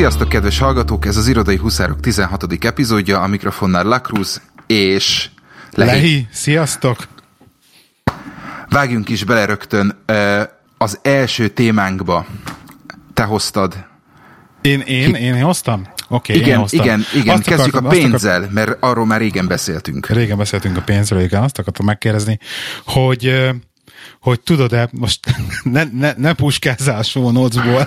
Sziasztok, kedves hallgatók! Ez az Irodai Huszárok 16. epizódja, a mikrofonnál Lakruz és Lehi. Lehi. Sziasztok! Vágjunk is bele rögtön az első témánkba. Te hoztad. Én, én, én hoztam? Oké, okay, igen, igen, igen. Azt kezdjük akartam, a pénzzel, akart... mert arról már régen beszéltünk. Régen beszéltünk a pénzről, igen. Azt akartam megkérdezni, hogy hogy tudod-e, most ne, ne, ne puskázzál show notesból,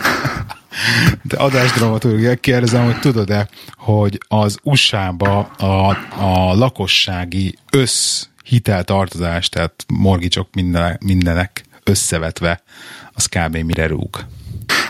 de adásdramaturgia kérdezem, hogy tudod-e, hogy az USA-ba a, a lakossági összhiteltartozás, tehát morgicsok mindenek, összevetve, az kb. mire rúg?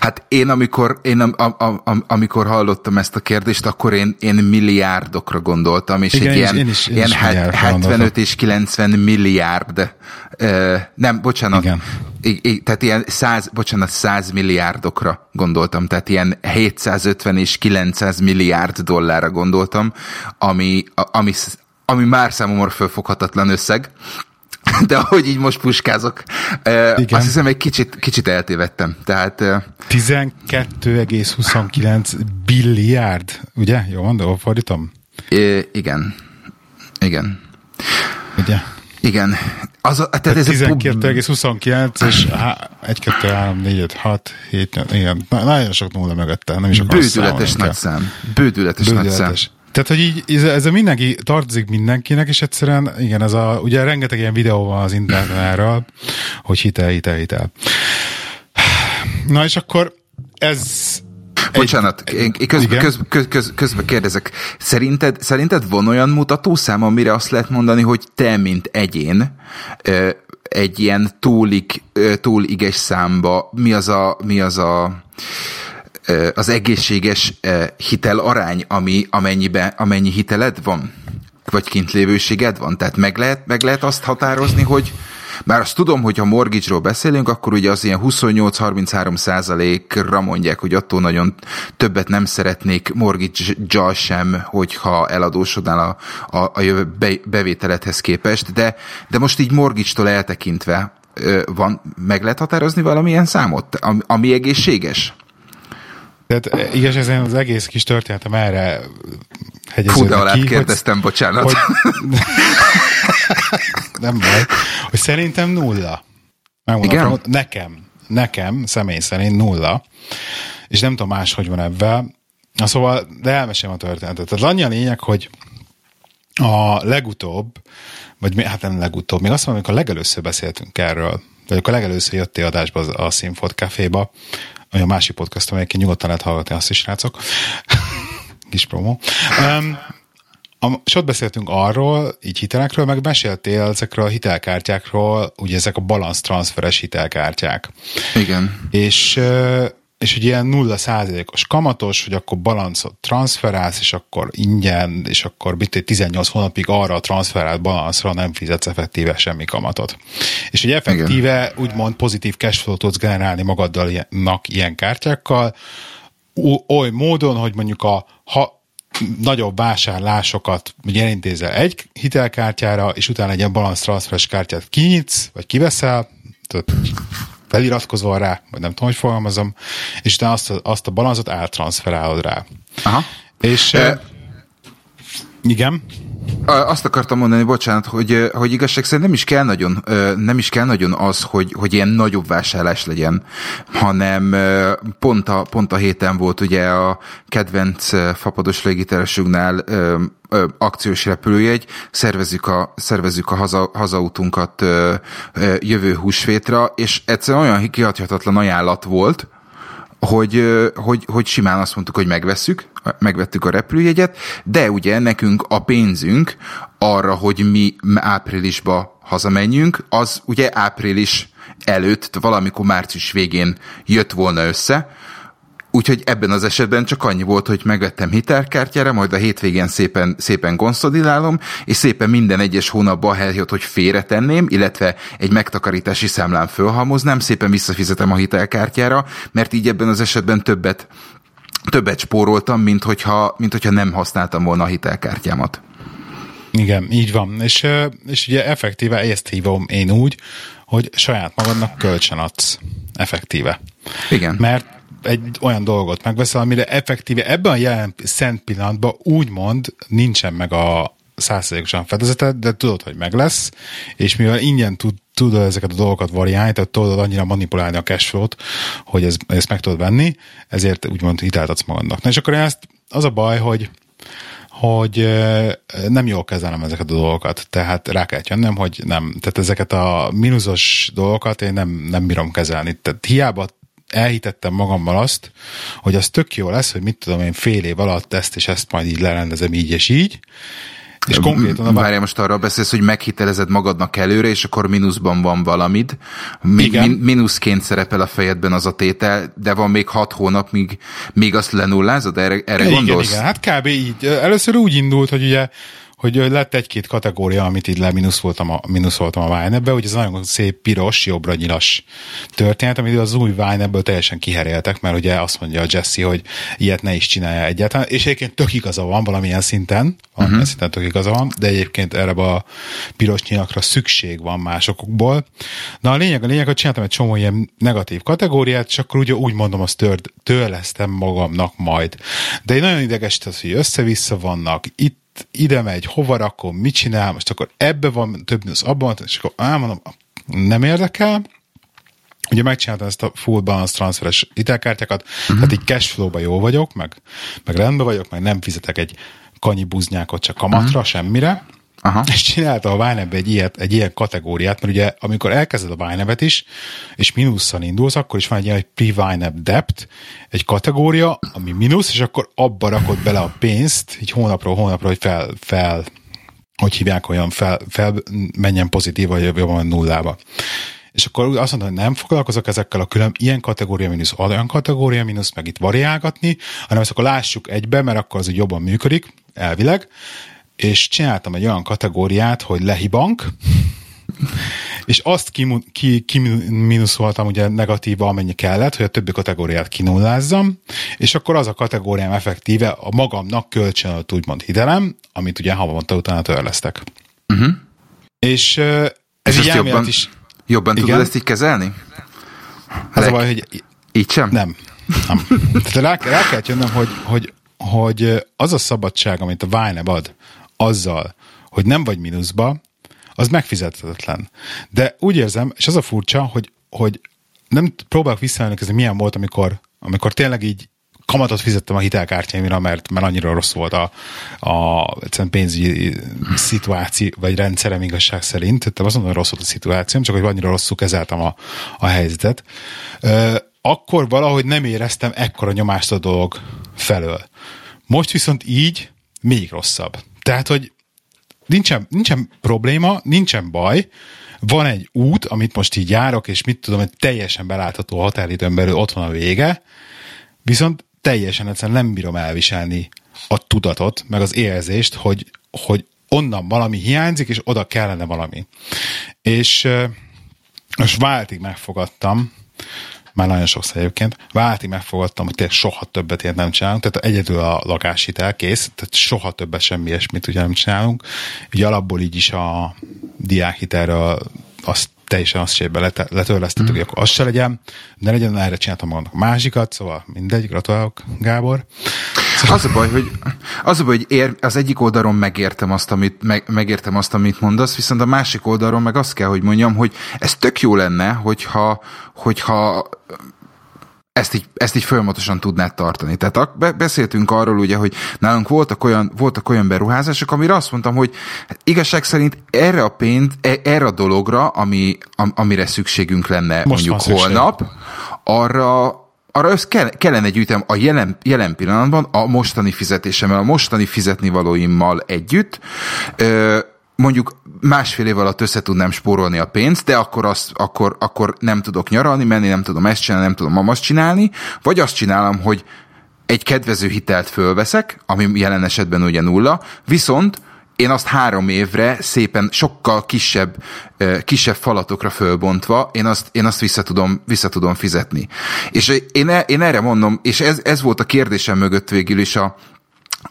Hát én amikor, én am, am, am, amikor hallottam ezt a kérdést, akkor én, én milliárdokra gondoltam, és Igen, egy ilyen, én is, én ilyen is 75 gondoltam. és 90 milliárd, uh, nem, bocsánat, Igen. I, I, tehát ilyen 100, bocsánat, 100 milliárdokra gondoltam, tehát ilyen 750 és 900 milliárd dollárra gondoltam, ami, ami, ami már számomra fölfoghatatlan összeg, de ahogy így most puskázok, Igen. azt hiszem egy kicsit, kicsit eltévedtem. Tehát, 12,29 billiárd, ugye? Jó mondom, fordítom? Igen. Igen. Ugye? Igen. Az a, tehát ez 12,29 és 1, 2, 3, 4, 5, 6, 7, 8, igen. Nagyon sok nulla mögötte. Nem is Bődületes nagy szám. Bődületes, Bődületes nagy szám. Tehát, hogy így ez, ez a mindenki tartozik mindenkinek, és egyszerűen, igen, ez a, ugye rengeteg ilyen videó van az internetről, hogy hitel, hitel, hitel. Na és akkor ez Bocsánat, én közben, közben, köz, köz, közben kérdezek. Szerinted, szerinted van olyan mutatószám, amire azt lehet mondani, hogy te, mint egyén, egy ilyen túlig, túliges számba, mi az a, mi az a az egészséges hitel arány, ami, amennyibe, amennyi hiteled van? Vagy kintlévőséged van? Tehát meg lehet, meg lehet azt határozni, hogy bár azt tudom, hogy ha mortgage beszélünk, akkor ugye az ilyen 28-33 százalékra mondják, hogy attól nagyon többet nem szeretnék mortgage sem, hogyha eladósodnál a, a, a jövő bevételedhez képest, de, de most így mortgage-tól eltekintve van, meg lehet határozni valamilyen számot, ami egészséges? Tehát eh, igaz, én az egész kis történetem erre hegyeződik Fú, de alá ki, kérdeztem, hogy, bocsánat. Hogy, nem baj. Hogy szerintem nulla. Megmondom, Igen? nekem, nekem személy szerint nulla. És nem tudom más, hogy van ebben. Na szóval, de elmesélem a történetet. Tehát annyi a lényeg, hogy a legutóbb, vagy hát nem legutóbb, még azt mondom, amikor legelőször beszéltünk erről, vagy amikor legelőször jöttél adásba a Színfot Caféba, a másik podcast, amelyek nyugodtan lehet hallgatni azt is, srácok. Kis promo. Um, a, és ott beszéltünk arról, így hitelekről, meg meséltél ezekről a hitelkártyákról, ugye ezek a balance transferes hitelkártyák. Igen. És és hogy ilyen nulla százalékos kamatos, hogy akkor balancot transferálsz, és akkor ingyen, és akkor mit 18 hónapig arra a transferált balanszra nem fizetsz effektíve semmi kamatot. És hogy effektíve Igen. úgymond pozitív cashflow tudsz generálni magaddal ilyen kártyákkal, oly módon, hogy mondjuk a ha nagyobb vásárlásokat ugye elintézel egy hitelkártyára, és utána egy ilyen balance transferes kártyát kinyitsz, vagy kiveszel, tehát feliratkozol rá, vagy nem tudom, hogy fogalmazom, és utána azt a, azt a balanszot eltranszferálod rá. Aha. És e, igen. Azt akartam mondani, bocsánat, hogy, hogy igazság szerint nem is kell nagyon, nem is kell nagyon az, hogy, hogy ilyen nagyobb vásárlás legyen, hanem pont a, pont a héten volt ugye a kedvenc fapados légitársunknál akciós repülőjegy, szervezzük a, szervezzük a haza, hazautunkat jövő húsvétra, és egyszerűen olyan kiadhatatlan ajánlat volt, hogy, hogy, hogy simán azt mondtuk, hogy megvesszük, megvettük a repülőjegyet, de ugye nekünk a pénzünk arra, hogy mi áprilisba hazamenjünk, az ugye április előtt, valamikor március végén jött volna össze, Úgyhogy ebben az esetben csak annyi volt, hogy megvettem hitelkártyára, majd a hétvégén szépen, szépen gonszodilálom, és szépen minden egyes hónapban helyett, hogy félretenném, illetve egy megtakarítási számlán fölhalmoznám, szépen visszafizetem a hitelkártyára, mert így ebben az esetben többet, többet spóroltam, mint hogyha, mint hogyha nem használtam volna a hitelkártyámat. Igen, így van. És, és ugye effektíve ezt hívom én úgy, hogy saját magadnak kölcsön adsz. Effektíve. Igen. Mert egy olyan dolgot megveszel, amire effektíve ebben a jelen szent pillanatban úgymond nincsen meg a százszerzékosan fedezeted, de tudod, hogy meg lesz, és mivel ingyen tud, tudod ezeket a dolgokat variálni, tehát tudod annyira manipulálni a cashflow-t, hogy ez, ezt meg tudod venni, ezért úgymond hitelt adsz magadnak. Na és akkor ezt az a baj, hogy hogy nem jól kezelem ezeket a dolgokat, tehát rá kell jönnöm, hogy nem, tehát ezeket a mínuszos dolgokat én nem, nem bírom kezelni. Tehát hiába elhitettem magammal azt, hogy az tök jó lesz, hogy mit tudom én fél év alatt ezt és ezt majd így lerendezem így és így, és konkrétan a... Várjál, most arra beszélsz, hogy meghitelezed magadnak előre, és akkor mínuszban van valamid. Mi, Igen. Min, mínuszként szerepel a fejedben az a tétel, de van még hat hónap, míg, míg azt lenullázod? Erre, erre igen, gondolsz? Igen, hát kb. így. Először úgy indult, hogy ugye hogy lett egy-két kategória, amit így leminuszoltam a, minuszoltam a Vine-be, hogy ez nagyon szép piros, jobbra nyilas történet, amit az új Vine-ebből teljesen kiheréltek, mert ugye azt mondja a Jesse, hogy ilyet ne is csinálja egyáltalán, és egyébként tök igaza van valamilyen szinten, valamilyen uh-huh. szinten tök igaza van, de egyébként erre a piros nyilakra szükség van másokból. Na a lényeg, a lényeg, hogy csináltam egy csomó ilyen negatív kategóriát, és akkor ugye úgy mondom, azt tör, törlesztem magamnak majd. De egy nagyon ideges, hogy össze-vissza vannak, itt ide megy, hova rakom, mit csinál, most akkor ebbe van több mínusz, abban és akkor elmondom, nem érdekel, Ugye megcsináltam ezt a full balance transferes hitelkártyákat, uh-huh. tehát így cashflow-ba jó vagyok, meg, meg rendben vagyok, meg nem fizetek egy kanyi buznyákot csak kamatra, uh-huh. semmire, Aha. És csinálta a Vine egy, ilyet, egy ilyen kategóriát, mert ugye amikor elkezded a Vine is, és mínusszal indulsz, akkor is van egy ilyen egy pre-Vine depth, egy kategória, ami mínusz, és akkor abba rakod bele a pénzt, így hónapról hónapra, hogy fel, fel hogy hívják, olyan fel, fel menjen pozitív, vagy jobban nullába. És akkor azt mondta, hogy nem foglalkozok ezekkel a külön ilyen kategória mínusz, olyan kategória mínusz, meg itt variálgatni, hanem ezt akkor lássuk egybe, mert akkor az úgy jobban működik, elvileg, és csináltam egy olyan kategóriát, hogy lehibank, és azt kiminuszoltam ki, ki ugye negatíva, amennyi kellett, hogy a többi kategóriát kinullázzam, és akkor az a kategóriám effektíve a magamnak kölcsönölt úgymond hitelem, amit ugye havonta utána törlesztek. Uh-huh. És uh, ez és így jobban, is... Jobban igen? tudod ezt így kezelni? Az a baj, hogy... Így sem? Nem. nem. Tehát rá, rá kell jönnöm, hogy, hogy, hogy az a szabadság, amit a Vine ad, azzal, hogy nem vagy mínuszba, az megfizethetetlen. De úgy érzem, és az a furcsa, hogy, hogy nem próbálok visszaemlékezni, milyen volt, amikor, amikor tényleg így kamatot fizettem a hitelkártyáimra, mert, mert annyira rossz volt a, a pénzügyi szituáció, vagy rendszerem igazság szerint. Tehát azt mondom, hogy rossz volt a szituációm, csak hogy annyira rosszul kezeltem a, a helyzetet. Ö, akkor valahogy nem éreztem ekkora nyomást a dolog felől. Most viszont így még rosszabb. Tehát, hogy nincsen, nincsen probléma, nincsen baj, van egy út, amit most így járok, és mit tudom, egy teljesen belátható határidőn belül ott van a vége, viszont teljesen egyszerűen nem bírom elviselni a tudatot, meg az érzést, hogy, hogy onnan valami hiányzik, és oda kellene valami. És most váltig megfogadtam, már nagyon sokszor egyébként, válti megfogadtam, hogy tényleg soha többet ilyet nem csinálunk, tehát egyedül a lakáshitel kész, tehát soha többet semmi ilyesmit ugye nem csinálunk. Ugye alapból így is a diákhitelről azt teljesen azt se letörlesztettük, mm. hogy akkor az se legyen, de legyen, erre csináltam magamnak másikat, szóval mindegy, gratulálok, Gábor. Szóval... Az a baj, hogy, az, a baj, hogy ér, az egyik oldalon megértem azt, amit, meg, megértem azt, amit mondasz, viszont a másik oldalon meg azt kell, hogy mondjam, hogy ez tök jó lenne, hogyha, hogyha ezt így, ezt így folyamatosan tudnád tartani. Tehát beszéltünk arról ugye, hogy nálunk voltak olyan, voltak olyan beruházások, amire azt mondtam, hogy hát igazság szerint erre a pénzt, e, erre a dologra, ami, amire szükségünk lenne Most mondjuk holnap, arra arra össz kellene gyűjtem a jelen, jelen pillanatban a mostani fizetésemmel, a mostani fizetni valóimmal együtt, mondjuk másfél év alatt össze tudnám spórolni a pénzt, de akkor, azt, akkor, akkor nem tudok nyaralni, menni, nem tudom ezt csinálni, nem tudom azt csinálni, vagy azt csinálom, hogy egy kedvező hitelt fölveszek, ami jelen esetben ugye nulla, viszont én azt három évre szépen sokkal kisebb, kisebb falatokra fölbontva, én azt, én azt vissza, tudom, vissza tudom fizetni. És én, e, én erre mondom, és ez, ez volt a kérdésem mögött végül is a,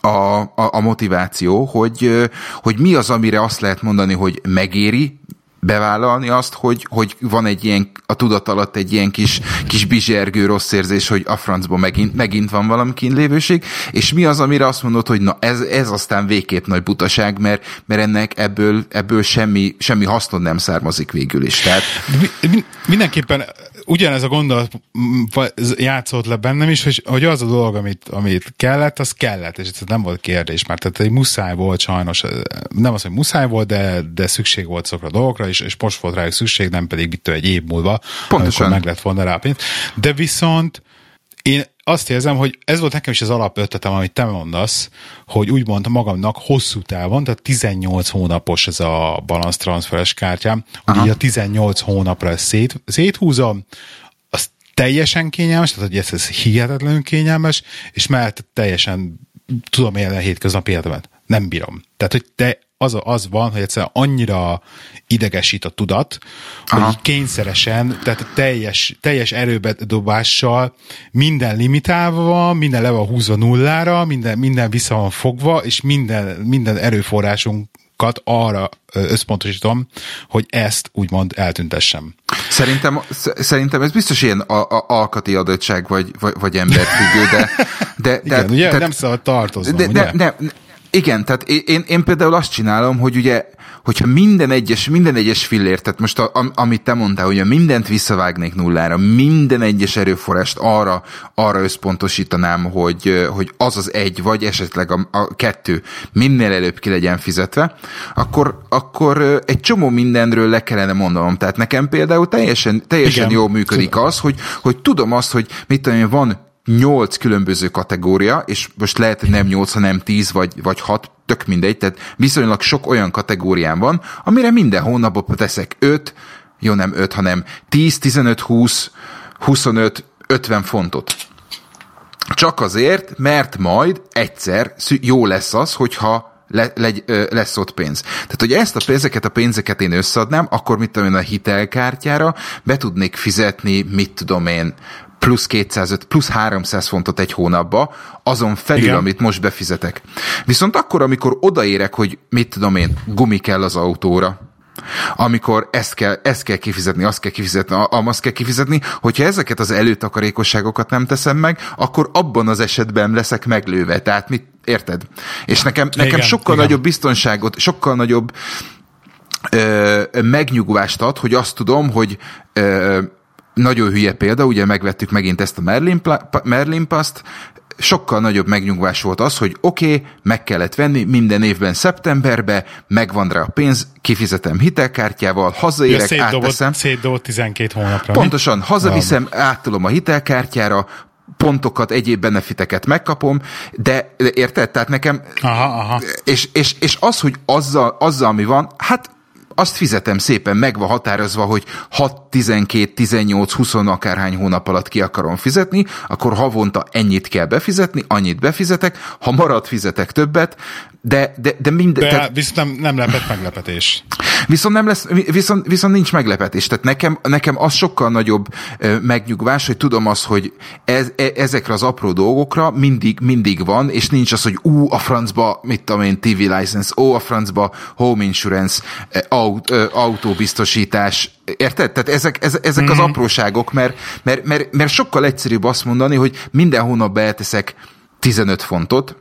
a, a, a motiváció, hogy, hogy mi az, amire azt lehet mondani, hogy megéri bevállalni azt, hogy, hogy van egy ilyen, a tudat alatt egy ilyen kis, kis bizsergő rossz érzés, hogy a francban megint, megint van valami kínlévőség, és mi az, amire azt mondod, hogy na ez, ez aztán végképp nagy butaság, mert, mert ennek ebből, ebből semmi, semmi hasznod nem származik végül is. Tehát... Mindenképpen ugyanez a gondolat játszott le bennem is, hogy, hogy az a dolog, amit, amit kellett, az kellett, és ez nem volt kérdés, mert tehát egy muszáj volt sajnos, nem az, hogy muszáj volt, de, de szükség volt szokra a dolgokra, és, és most volt rájuk szükség, nem pedig itt egy év múlva, Pontosan. amikor meg lett volna rá pénzt. De viszont én azt érzem, hogy ez volt nekem is az alapötletem, amit te mondasz, hogy úgymond magamnak hosszú távon, tehát 18 hónapos ez a balance transferes kártyám, hogy így a 18 hónapra ezt szét, széthúzom, az teljesen kényelmes, tehát hogy ez, ez hihetetlenül kényelmes, és mert teljesen tudom élni a hétköznapi életemet. Nem bírom. Tehát, hogy te az, az van, hogy egyszerűen annyira idegesít a tudat, Aha. hogy kényszeresen, tehát teljes, teljes erőbedobással minden limitálva van, minden le van húzva nullára, minden, minden vissza van fogva, és minden, minden erőforrásunk arra összpontosítom, hogy ezt úgymond eltüntessem. Szerintem, szerintem ez biztos ilyen a, a, alkati adottság, vagy, vagy, vagy emberfüggő, de... de, de Igen, ugye tehát, nem szabad tartozni, de, ugye? De, de, igen, tehát én, én például azt csinálom, hogy ugye, hogyha minden egyes, minden egyes fillér, tehát most a, amit te mondtál, hogy mindent visszavágnék nullára, minden egyes erőforrást arra, arra összpontosítanám, hogy, hogy az az egy, vagy esetleg a, a kettő minél előbb ki legyen fizetve, akkor, akkor egy csomó mindenről le kellene mondanom. Tehát nekem például teljesen, teljesen jól működik az, hogy, hogy tudom azt, hogy mit tudom, van nyolc különböző kategória, és most lehet, hogy nem nyolc, hanem tíz vagy, vagy hat, tök mindegy, tehát viszonylag sok olyan kategóriám van, amire minden hónapban teszek öt, jó nem öt, hanem 10, 15, 20, 25, 50 fontot. Csak azért, mert majd egyszer jó lesz az, hogyha le, le, lesz ott pénz. Tehát, hogy ezt a pénzeket, a pénzeket én összeadnám, akkor mit tudom én a hitelkártyára be tudnék fizetni, mit tudom én, plusz 205, plusz 300 fontot egy hónapba, azon felül, Igen. amit most befizetek. Viszont akkor, amikor odaérek, hogy mit tudom én, gumi kell az autóra, amikor ezt kell, ezt kell kifizetni, azt kell kifizetni, azt kell kifizetni, hogyha ezeket az előtakarékosságokat nem teszem meg, akkor abban az esetben leszek meglőve. Tehát mit, érted? És nekem, nekem igen, sokkal igen. nagyobb biztonságot, sokkal nagyobb ö, megnyugvást ad, hogy azt tudom, hogy ö, nagyon hülye példa, ugye megvettük megint ezt a Merlin, Merlin Paszt, sokkal nagyobb megnyugvás volt az, hogy oké, okay, meg kellett venni minden évben szeptemberbe, megvan rá a pénz, kifizetem hitelkártyával, hazaérek, ja, átteszem. Szétdobott 12 hónapra. Pontosan, mi? hazaviszem, áttolom a hitelkártyára, pontokat, egyéb benefiteket megkapom, de, de érted? Tehát nekem... Aha, aha. És, és, és az, hogy azzal, azzal, ami van, hát azt fizetem szépen, meg van határozva, hogy 6, 12, 18, 20 akárhány hónap alatt ki akarom fizetni, akkor havonta ennyit kell befizetni, annyit befizetek, ha marad, fizetek többet, de, de, de minden... De tehát, viszont nem, nem lepett meglepetés. Viszont, nem lesz, viszont, viszont nincs meglepetés. Tehát nekem, nekem az sokkal nagyobb megnyugvás, hogy tudom azt, hogy ez, e, ezekre az apró dolgokra mindig, mindig van, és nincs az, hogy ú, a francba, mit tudom én, TV license, ó, a francba home insurance, aut, autóbiztosítás, Érted? Tehát ezek, ezek, ezek mm-hmm. az mhm. apróságok, mert, mert, mert, mert sokkal egyszerűbb azt mondani, hogy minden hónapban elteszek 15 fontot,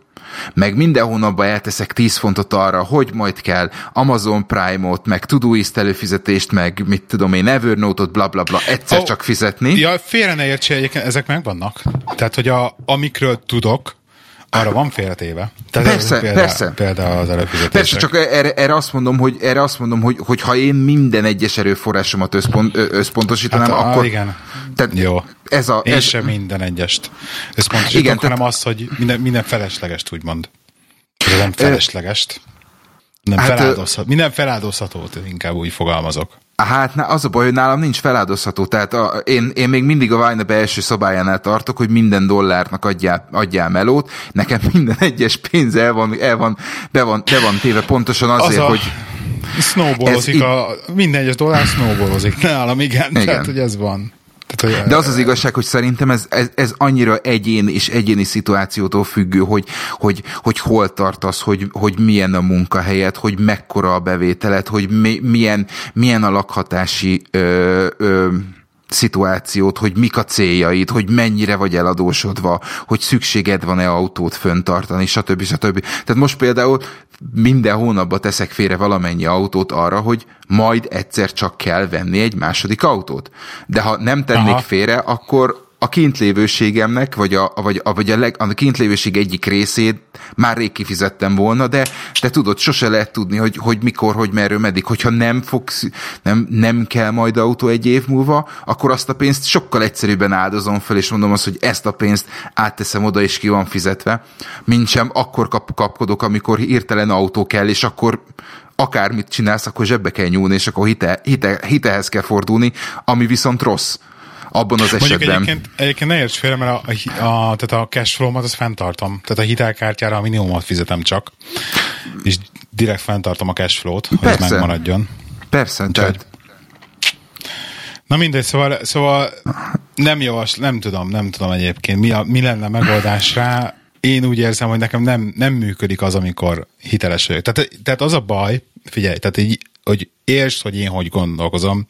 meg minden hónapban elteszek 10 fontot arra, hogy majd kell Amazon Prime-ot, meg Todoist előfizetést, meg mit tudom én, Evernote-ot, bla bla bla, egyszer oh, csak fizetni. Ja, félre ne értsél, ezek megvannak. Tehát, hogy a, amikről tudok, arra van félretéve. Tehát persze, példa, persze. Például az előfizetések. Persze, csak erre, erre azt mondom, hogy erre azt mondom, hogy, hogy ha én minden egyes erőforrásomat összpont, összpontosítanám, hát, akkor... Igen. Tehát Jó. Ez a, én ez... sem minden egyest összpontosítom, igen, hanem tehát... az, hogy minden, minden feleslegest úgymond. Ez nem feleslegest. Nem hát, feláldozhat, minden feláldozhatót, inkább úgy fogalmazok. Hát az a baj, hogy nálam nincs feláldozható, tehát a, én, én még mindig a Vajna belső szabályánál tartok, hogy minden dollárnak adjál, adjál melót, nekem minden egyes pénz el van, el van, be, van, be van téve pontosan azért, az a... hogy snowballozik, a, minden egyes dollár snowballozik nálam, igen, igen. tehát hogy ez van. Tehát Tehát, De az az igazság, hogy szerintem ez, ez, ez annyira egyén és egyéni szituációtól függő, hogy, hogy, hogy hol tartasz, hogy, hogy milyen a munkahelyed, hogy mekkora a bevételed, hogy mi, milyen, milyen a lakhatási ö, ö, szituációt, hogy mik a céljaid, hogy mennyire vagy eladósodva, hogy szükséged van-e autót föntartani, stb. stb. Tehát most például minden hónapban teszek félre valamennyi autót arra, hogy majd egyszer csak kell venni egy második autót. De ha nem tennék Aha. félre, akkor a kintlévőségemnek, vagy a, vagy a, vagy a, leg, a kintlévőség egyik részét már rég kifizettem volna, de te tudod, sose lehet tudni, hogy, hogy mikor, hogy merről, meddig. Hogyha nem fogsz, nem, nem kell majd autó egy év múlva, akkor azt a pénzt sokkal egyszerűbben áldozom fel, és mondom azt, hogy ezt a pénzt átteszem oda, és ki van fizetve, mint sem akkor kap, kapkodok, amikor hirtelen autó kell, és akkor akármit csinálsz, akkor zsebbe kell nyúlni, és akkor hite, hite, hitehez kell fordulni, ami viszont rossz abban az esetben. Mondjuk egyébként, egyébként ne érts félre, mert a, a, a, tehát a cash flow-mat azt fenntartom. Tehát a hitelkártyára a minimumot fizetem csak, és direkt fenntartom a cash flow-t, hogy ez megmaradjon. Persze, Úgy, tehát... Na mindegy, szóval, szóval nem javas, nem tudom, nem tudom egyébként, mi, a, mi lenne a megoldás rá. Én úgy érzem, hogy nekem nem, nem működik az, amikor hiteles vagyok. Tehát, tehát az a baj, figyelj, tehát így, hogy értsd, hogy én hogy gondolkozom,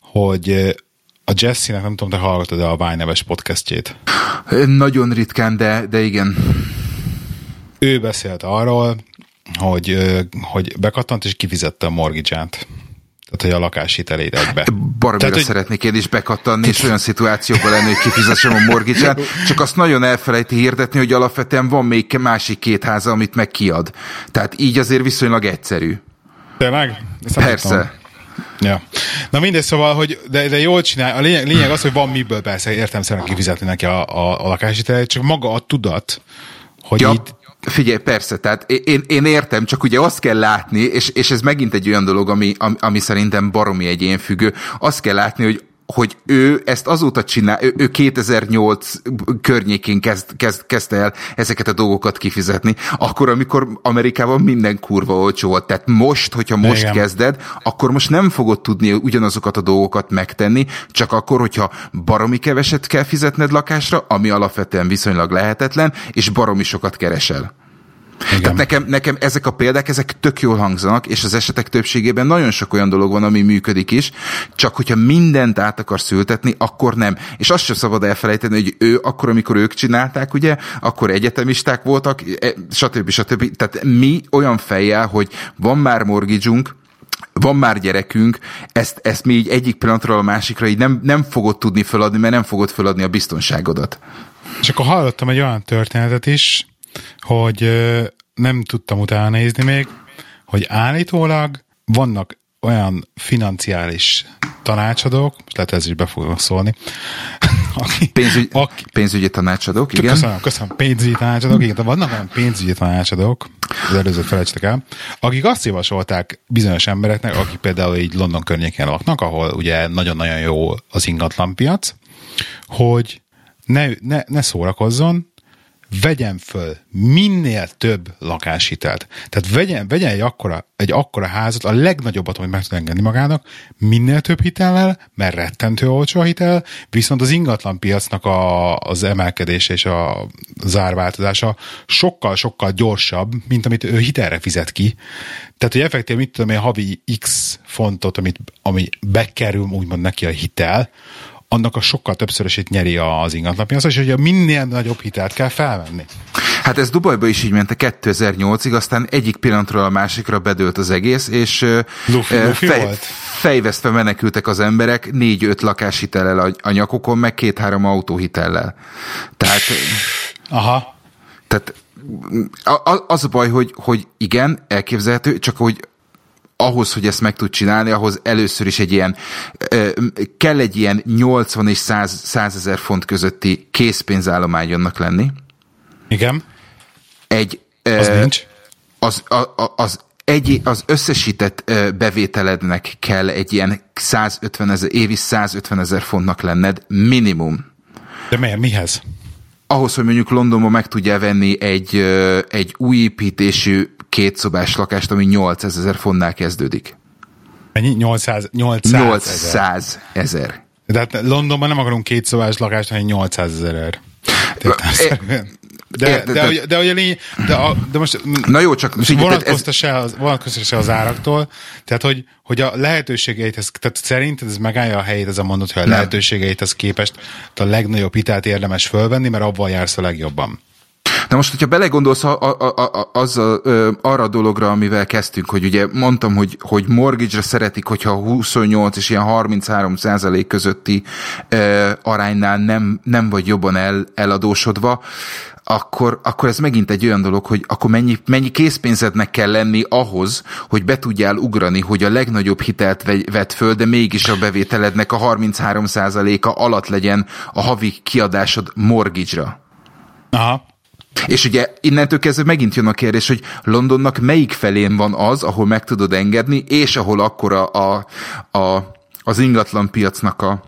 hogy a Jesse-nek nem tudom, te hallgatod a Váj neves podcastjét? Nagyon ritkán, de, de igen. Ő beszélt arról, hogy, hogy bekattant és kifizette a mortgage-át. Tehát, hogy a lakáshitelét egybe. Baromira Tehát, hogy... szeretnék én is bekattanni, és olyan szituációban lenni, hogy kifizessem a mortgage csak azt nagyon elfelejti hirdetni, hogy alapvetően van még másik két háza, amit meg kiad. Tehát így azért viszonylag egyszerű. Tényleg? Persze. Ja. Na mindegy, szóval, hogy de, de jól csinál. A lényeg, lényeg az, hogy van miből persze értem szerint kifizetni neki a, a, a lakáshitelet, csak maga a tudat, hogy ja. itt Figyelj, persze, tehát én, én értem, csak ugye azt kell látni, és, és ez megint egy olyan dolog, ami, ami, ami szerintem baromi egyénfüggő, azt kell látni, hogy hogy ő ezt azóta csinál, ő, ő 2008 környékén kezd, kezd, kezdte el ezeket a dolgokat kifizetni, akkor, amikor Amerikában minden kurva olcsó volt. Tehát most, hogyha most Igen. kezded, akkor most nem fogod tudni ugyanazokat a dolgokat megtenni, csak akkor, hogyha baromi keveset kell fizetned lakásra, ami alapvetően viszonylag lehetetlen, és baromi sokat keresel. Igen. Tehát nekem, nekem ezek a példák, ezek tök jól hangzanak, és az esetek többségében nagyon sok olyan dolog van, ami működik is, csak hogyha mindent át akarsz ültetni, akkor nem. És azt sem szabad elfelejteni, hogy ő akkor, amikor ők csinálták, ugye, akkor egyetemisták voltak, e, stb. stb. Tehát mi olyan fejjel, hogy van már mortgage van már gyerekünk, ezt, ezt mi így egyik pillanatról a másikra így nem, nem fogod tudni feladni, mert nem fogod feladni a biztonságodat. És akkor hallottam egy olyan történetet is, hogy nem tudtam utána nézni még, hogy állítólag vannak olyan financiális tanácsadók, most lehet ez is be fogok szólni. Aki, Pénzügy, aki, pénzügyi tanácsadók, igen. Köszönöm, köszönöm, pénzügyi tanácsadók, igen, vannak olyan pénzügyi tanácsadók, az előzőt felejtsetek el, akik azt javasolták bizonyos embereknek, akik például így London környékén laknak, ahol ugye nagyon-nagyon jó az ingatlanpiac, hogy ne, ne, ne szórakozzon, vegyen föl minél több lakáshitelt. Tehát vegyen, vegyen egy, akkora, egy akkora házat, a legnagyobbat, amit meg tud engedni magának, minél több hitellel, mert rettentő olcsó a hitel, viszont az ingatlan piacnak a, az emelkedése és a zárváltozása sokkal-sokkal gyorsabb, mint amit ő hitelre fizet ki. Tehát, hogy effektív, mit tudom én, havi X fontot, amit, ami bekerül úgymond neki a hitel, annak a sokkal többszörösét nyeri az ingatlanpiac, és hogy a minél nagyobb hitelt kell felvenni. Hát ez Dubajba is így ment a 2008-ig, aztán egyik pillanatról a másikra bedőlt az egész, és Luffy, Luffy fej, volt? fejvesztve menekültek az emberek négy-öt lakáshitellel a nyakukon, meg két-három autóhitellel. Tehát... Aha. Tehát az a baj, hogy, hogy igen, elképzelhető, csak hogy ahhoz, hogy ezt meg tud csinálni, ahhoz először is egy ilyen, kell egy ilyen 80 és 100, 100 ezer font közötti készpénzállományonnak lenni. Igen. Egy, az uh, nincs. Az, a, a, az, egy, az összesített bevételednek kell egy ilyen 150 ezer, évi 150 ezer fontnak lenned minimum. De miért? Mihez? Ahhoz, hogy mondjuk Londonban meg tudja venni egy, egy új építésű kétszobás lakást, ami 800 ezer fontnál kezdődik. Mennyi? 800, 800, 800 ezer. De hát Londonban nem akarunk két szobás lakást, hanem 800 ezer. De, de, de, de, de, a lény, de, a, de most, Na jó, csak most vonatkozta, ez... se az, vonatkozta se az áraktól, tehát hogy, hogy a lehetőségeithez, tehát szerinted ez megállja a helyét ez a mondat, hogy a lehetőségeithez képest a legnagyobb hitelt érdemes fölvenni, mert abban jársz a legjobban. Na most, hogyha belegondolsz a, a, a, az a, arra a dologra, amivel kezdtünk, hogy ugye mondtam, hogy, hogy mortgage-re szeretik, hogyha 28 és ilyen 33 százalék közötti ö, aránynál nem, nem vagy jobban el, eladósodva, akkor, akkor ez megint egy olyan dolog, hogy akkor mennyi, mennyi készpénzednek kell lenni ahhoz, hogy be tudjál ugrani, hogy a legnagyobb hitelt vett föl, de mégis a bevételednek a 33%-a alatt legyen a havi kiadásod mortgage-ra. Aha. És ugye innentől kezdve megint jön a kérdés, hogy Londonnak melyik felén van az, ahol meg tudod engedni, és ahol akkor a, a, a, az ingatlan piacnak a,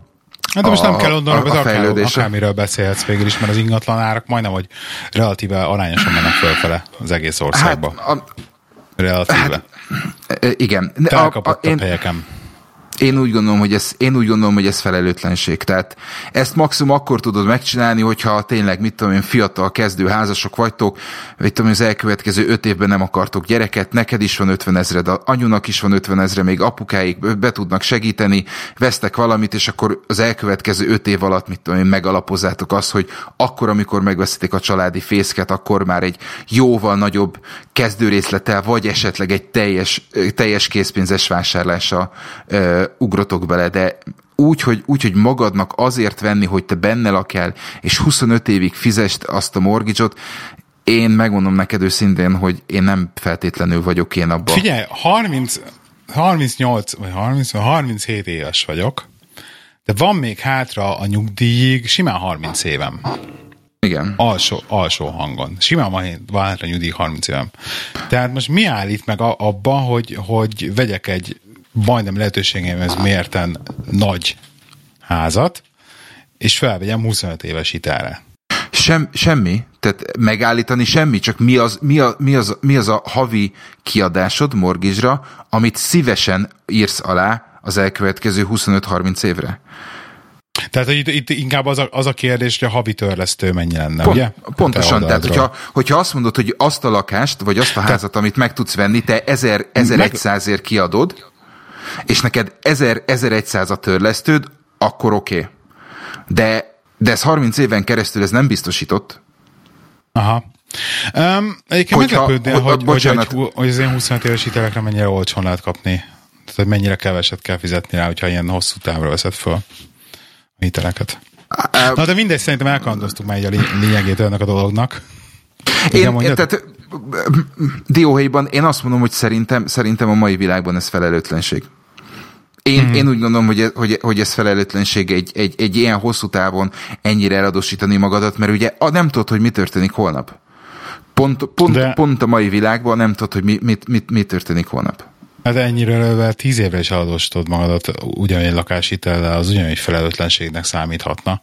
Hát de most nem kell Londonra, az akár, akármiről beszélhetsz végül is, mert az ingatlan árak majdnem, hogy relatíve arányosan mennek fölfele az egész országba. Hát, a, relatíve. Hát, igen. Te a, a, én, helyeken. Én úgy gondolom, hogy ez, én úgy gondolom, hogy ez felelőtlenség. Tehát ezt maximum akkor tudod megcsinálni, hogyha tényleg, mit tudom én, fiatal kezdő házasok vagytok, mit tudom, az elkövetkező öt évben nem akartok gyereket, neked is van 50 ezred, anyunak is van 50 ezre, még apukáik be tudnak segíteni, vesztek valamit, és akkor az elkövetkező öt év alatt, mit tudom én, megalapozzátok azt, hogy akkor, amikor megveszitek a családi fészket, akkor már egy jóval nagyobb kezdőrészlettel, vagy esetleg egy teljes, teljes készpénzes vásárlása ugrotok bele, de úgy hogy, úgy, hogy magadnak azért venni, hogy te benne lakjál, és 25 évig fizest azt a mortgage én megmondom neked őszintén, hogy én nem feltétlenül vagyok én abban. Figyelj, 30, 38 vagy 30, 37 éves vagyok, de van még hátra a nyugdíjig simán 30 évem. Igen. Alsó, alsó hangon. Simán van hátra a nyugdíj 30 évem. Tehát most mi állít meg abban, hogy, hogy vegyek egy majdnem lehetőségeimhez mérten nagy házat, és felvegyem 25 éves hitelre. Sem, semmi, tehát megállítani semmi, csak mi az, mi, a, mi, az, mi az a havi kiadásod morgizsra, amit szívesen írsz alá az elkövetkező 25-30 évre. Tehát itt, itt inkább az a, az a kérdés, hogy a havi törlesztő mennyi lenne, Pont, ugye? Pontosan, tehát hogyha, hogyha azt mondod, hogy azt a lakást, vagy azt a házat, te, amit meg tudsz venni, te 1000, 1100-ért kiadod, és neked 1000, 1100 a törlesztőd, akkor oké. Okay. De, de ez 30 éven keresztül ez nem biztosított. Aha. Um, egyébként Hogyha, meglepődnél, hogy, hogy, hogy, hogy az ilyen 25 éves hitelekre mennyire olcsón lehet kapni. Tehát mennyire keveset kell fizetni rá, hogyha ilyen hosszú távra veszed föl a hiteleket. Na de mindegy, szerintem elkandoztuk már egy a lényegét ennek a dolognak. Én, én tehát dióhéjban én azt mondom, hogy szerintem, szerintem a mai világban ez felelőtlenség. Én, mm. én úgy gondolom, hogy, hogy, hogy ez felelőtlenség egy, egy, egy ilyen hosszú távon ennyire eladósítani magadat, mert ugye nem tudod, hogy mi történik holnap. Pont, pont, De... pont a mai világban nem tudod, hogy mi, mit, mit, mi történik holnap. Hát ennyire elővel tíz évre is eladósítod magadat ugyanilyen lakáshitellel, az ugyanúgy felelőtlenségnek számíthatna.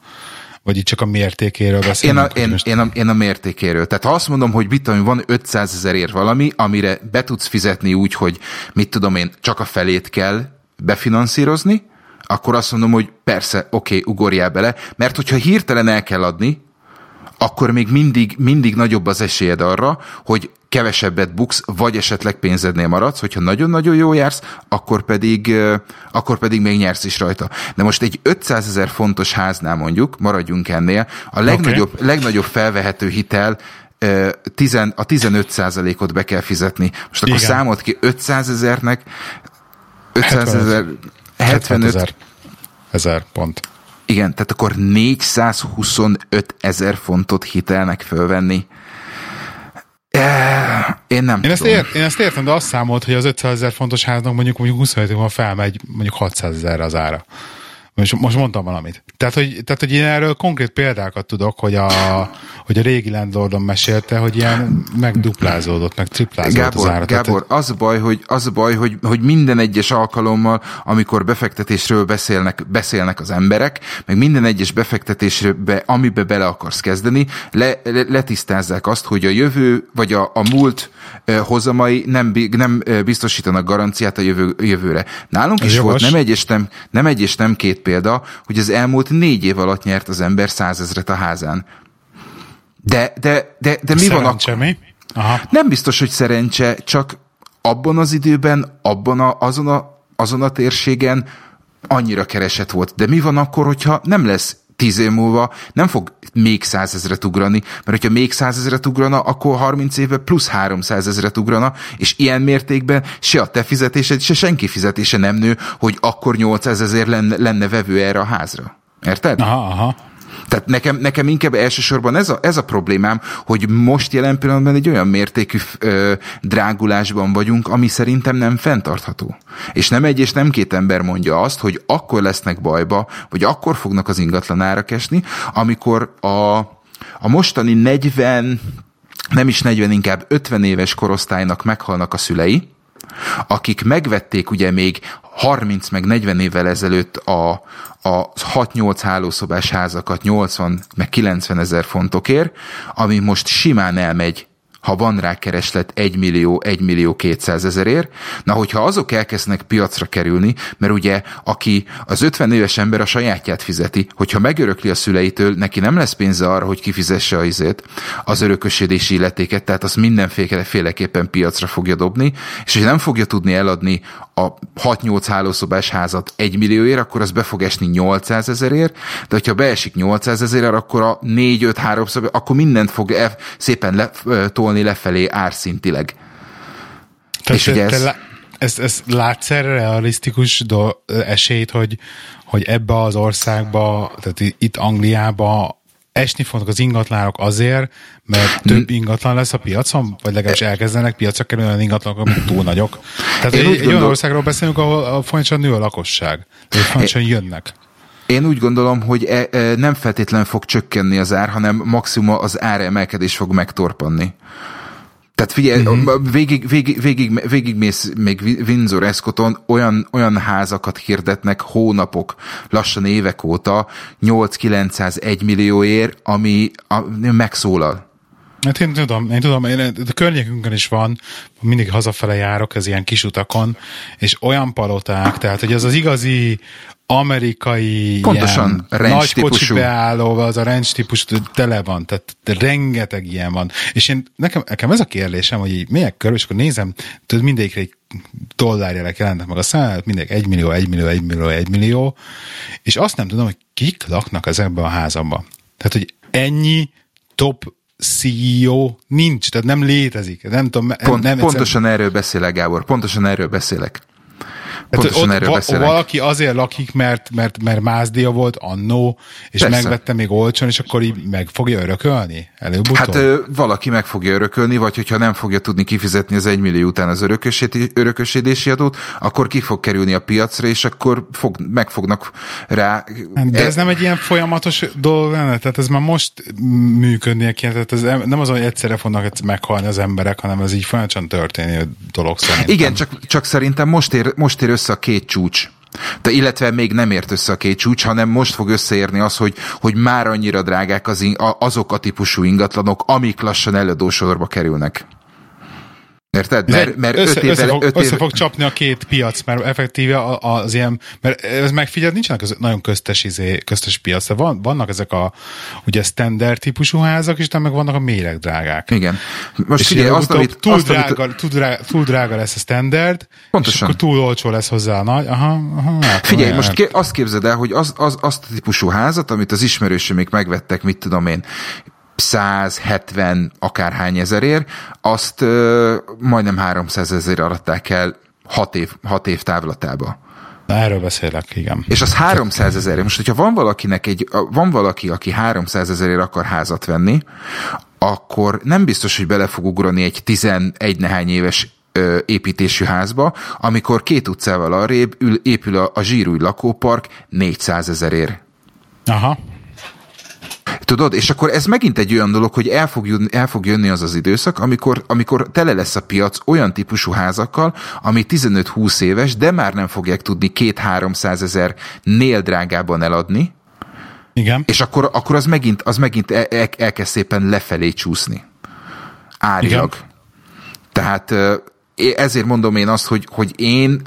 Vagy itt csak a mértékéről beszélünk? Én a, én, most... én, a, én a mértékéről. Tehát ha azt mondom, hogy mit tudom, van 500 ezerért valami, amire be tudsz fizetni úgy, hogy mit tudom én, csak a felét kell befinanszírozni, akkor azt mondom, hogy persze, oké, okay, ugorjál bele, mert hogyha hirtelen el kell adni, akkor még mindig, mindig nagyobb az esélyed arra, hogy kevesebbet buksz, vagy esetleg pénzednél maradsz, hogyha nagyon-nagyon jó jársz, akkor pedig, akkor pedig még nyersz is rajta. De most egy 500 ezer fontos háznál mondjuk, maradjunk ennél, a legnagyobb, okay. legnagyobb felvehető hitel a 15% ot be kell fizetni. Most akkor Igen. számolt ki 500 ezernek, 500 ezer, 75 ezer, ezer pont. Igen, tehát akkor 425 ezer fontot hitelnek fölvenni. Én nem én ezt, ért, én ezt értem, de azt számolt, hogy az 500 ezer fontos háznak mondjuk, mondjuk 25 évvel felmegy mondjuk 600 ezerre az ára. Most, most mondtam valamit. Tehát hogy, tehát, hogy én erről konkrét példákat tudok, hogy a, hogy a régi landlordom mesélte, hogy ilyen megduplázódott, meg triplázódott Gábor, az ára. Gábor, az a baj, hogy, az a baj hogy, hogy minden egyes alkalommal, amikor befektetésről beszélnek, beszélnek az emberek, meg minden egyes befektetésbe, amibe bele akarsz kezdeni, le, le, letisztázzák azt, hogy a jövő, vagy a, a múlt hozamai nem, nem biztosítanak garanciát a jövő, jövőre. Nálunk Ez is jogos. volt nem egy és nem, nem egy és nem két példa, hogy az elmúlt négy év alatt nyert az ember százezret a házán. De, de, de, de mi Szerencse, van mi? Aha. Nem biztos, hogy szerencse, csak abban az időben, abban a, azon, a, azon a térségen annyira keresett volt. De mi van akkor, hogyha nem lesz tíz év múlva nem fog még százezret ugrani, mert hogyha még százezret ugrana, akkor 30 éve plusz 300 ezeret ugrana, és ilyen mértékben se a te fizetésed, se senki fizetése nem nő, hogy akkor 800 ezer lenne, lenne vevő erre a házra. Érted? Aha, aha. Tehát nekem, nekem inkább elsősorban ez a, ez a problémám, hogy most jelen pillanatban egy olyan mértékű ö, drágulásban vagyunk, ami szerintem nem fenntartható. És nem egy és nem két ember mondja azt, hogy akkor lesznek bajba, vagy akkor fognak az ingatlan árak esni, amikor a, a mostani 40, nem is 40, inkább 50 éves korosztálynak meghalnak a szülei, akik megvették ugye még 30 meg 40 évvel ezelőtt a, a 6-8 hálószobás házakat 80 meg 90 ezer fontokért, ami most simán elmegy ha van rá kereslet 1 millió, 1 millió 200 ezerért, na hogyha azok elkezdenek piacra kerülni, mert ugye aki az 50 éves ember a sajátját fizeti, hogyha megörökli a szüleitől, neki nem lesz pénze arra, hogy kifizesse a izét, az örökösödési illetéket, tehát az mindenféleképpen piacra fogja dobni, és hogy nem fogja tudni eladni a 6-8 hálószobás házat 1 millióért, akkor az be fog esni 800 ezerért, de hogyha beesik 800 ezerért, akkor a 4-5 3 akkor mindent fog e- szépen le, tolni lefelé árszintileg. Tehát és ugye ez... Lá- ez, ez látsz erre realisztikus do- esélyt, hogy, hogy ebbe az országba, tehát itt Angliába esni fognak az ingatlanok azért, mert több ingatlan lesz a piacon, vagy legalábbis elkezdenek piacra kerülni olyan ingatlanok, amik túl nagyok. Tehát egy, egy olyan országról beszélünk, ahol folyamatosan nő a lakosság, és folyamatosan jönnek. Én úgy gondolom, hogy e, e, nem feltétlenül fog csökkenni az ár, hanem maximum az emelkedés fog megtorpanni. Tehát figyelj, uh-huh. végig, végig, végig, végig mész még Windsor Escoton, olyan, olyan házakat hirdetnek hónapok, lassan évek óta, 8-901 millióért, ami a, megszólal. Hát én tudom, én tudom, én, a környékünkön is van, mindig hazafele járok, ez ilyen kis utakon, és olyan paloták, tehát hogy az az igazi amerikai Pontosan, ilyen nagy kocsi beálló, az a ranch típus tele van, tehát rengeteg ilyen van. És én, nekem, nekem ez a kérdésem, hogy így megyek körül, és akkor nézem, tudod, mindegyikre egy dollárjelek jelentek meg a számát, mindegy egy millió, egy millió, egy millió, egy millió, és azt nem tudom, hogy kik laknak ezekben a házakban. Tehát, hogy ennyi top CEO nincs, tehát nem létezik. Nem tudom, Pont, nem, pontosan egyszerűen... erről beszélek, Gábor, pontosan erről beszélek. Pontosan erről va- Valaki azért lakik, mert, mert, mert mázdia volt annó, és Persze. megvette még olcsón, és akkor így meg fogja örökölni? előbb Hát ö, valaki meg fogja örökölni, vagy hogyha nem fogja tudni kifizetni az egymillió után az örökösödési adót, akkor ki fog kerülni a piacra, és akkor fog, meg fognak rá... Hát, de ez nem egy ilyen folyamatos dolog lenne? Tehát ez már most működnie kéne, tehát ez nem az, hogy egyszerre fognak meghalni az emberek, hanem ez így folyamatosan történő dolog szerintem. Igen, csak, csak szerintem most ér, most ér össze a két csúcs. De illetve még nem ért össze a két csúcs, hanem most fog összeérni az, hogy, hogy már annyira drágák az, azok a típusú ingatlanok, amik lassan előadósorba kerülnek. Érted? Mert, mert össze, öt évvel, össze, fog, öt év... össze fog csapni a két piac, mert effektíve az ilyen, mert ez megfigyeld, nincsenek köz, nagyon köztes, izé, köztes piac, de van, vannak ezek a ugye standard típusú házak, és meg vannak a drágák. Igen. Most és figyelj, azt, amit, túl, azt, drága, amit... túl, drága, túl drága lesz a standard, Pontosan. és akkor túl olcsó lesz hozzá a nagy. Aha, aha, hát, figyelj, most ké, azt képzeld el, hogy az, az, azt a típusú házat, amit az ismerősömék megvettek, mit tudom én, 170 akárhány ezerért, azt ö, majdnem 300 ezer aratták el 6 év, 6 év távlatába. Na, erről beszélek, igen. És az 300 ezerért. Most, hogyha van valakinek egy, van valaki, aki 300 ezerért akar házat venni, akkor nem biztos, hogy bele fog ugrani egy 11 nehány éves ö, építésű házba, amikor két utcával arrébb ül, épül a, a zsírúj lakópark 400 ezerért. Aha. Tudod, és akkor ez megint egy olyan dolog, hogy el fog, jönni, el fog jönni az az időszak, amikor, amikor tele lesz a piac olyan típusú házakkal, ami 15-20 éves, de már nem fogják tudni 2-300 ezer nél drágában eladni. Igen. És akkor, akkor az megint, az megint el, el, elkezd szépen lefelé csúszni. Árilag. Igen. Tehát ezért mondom én azt, hogy, hogy én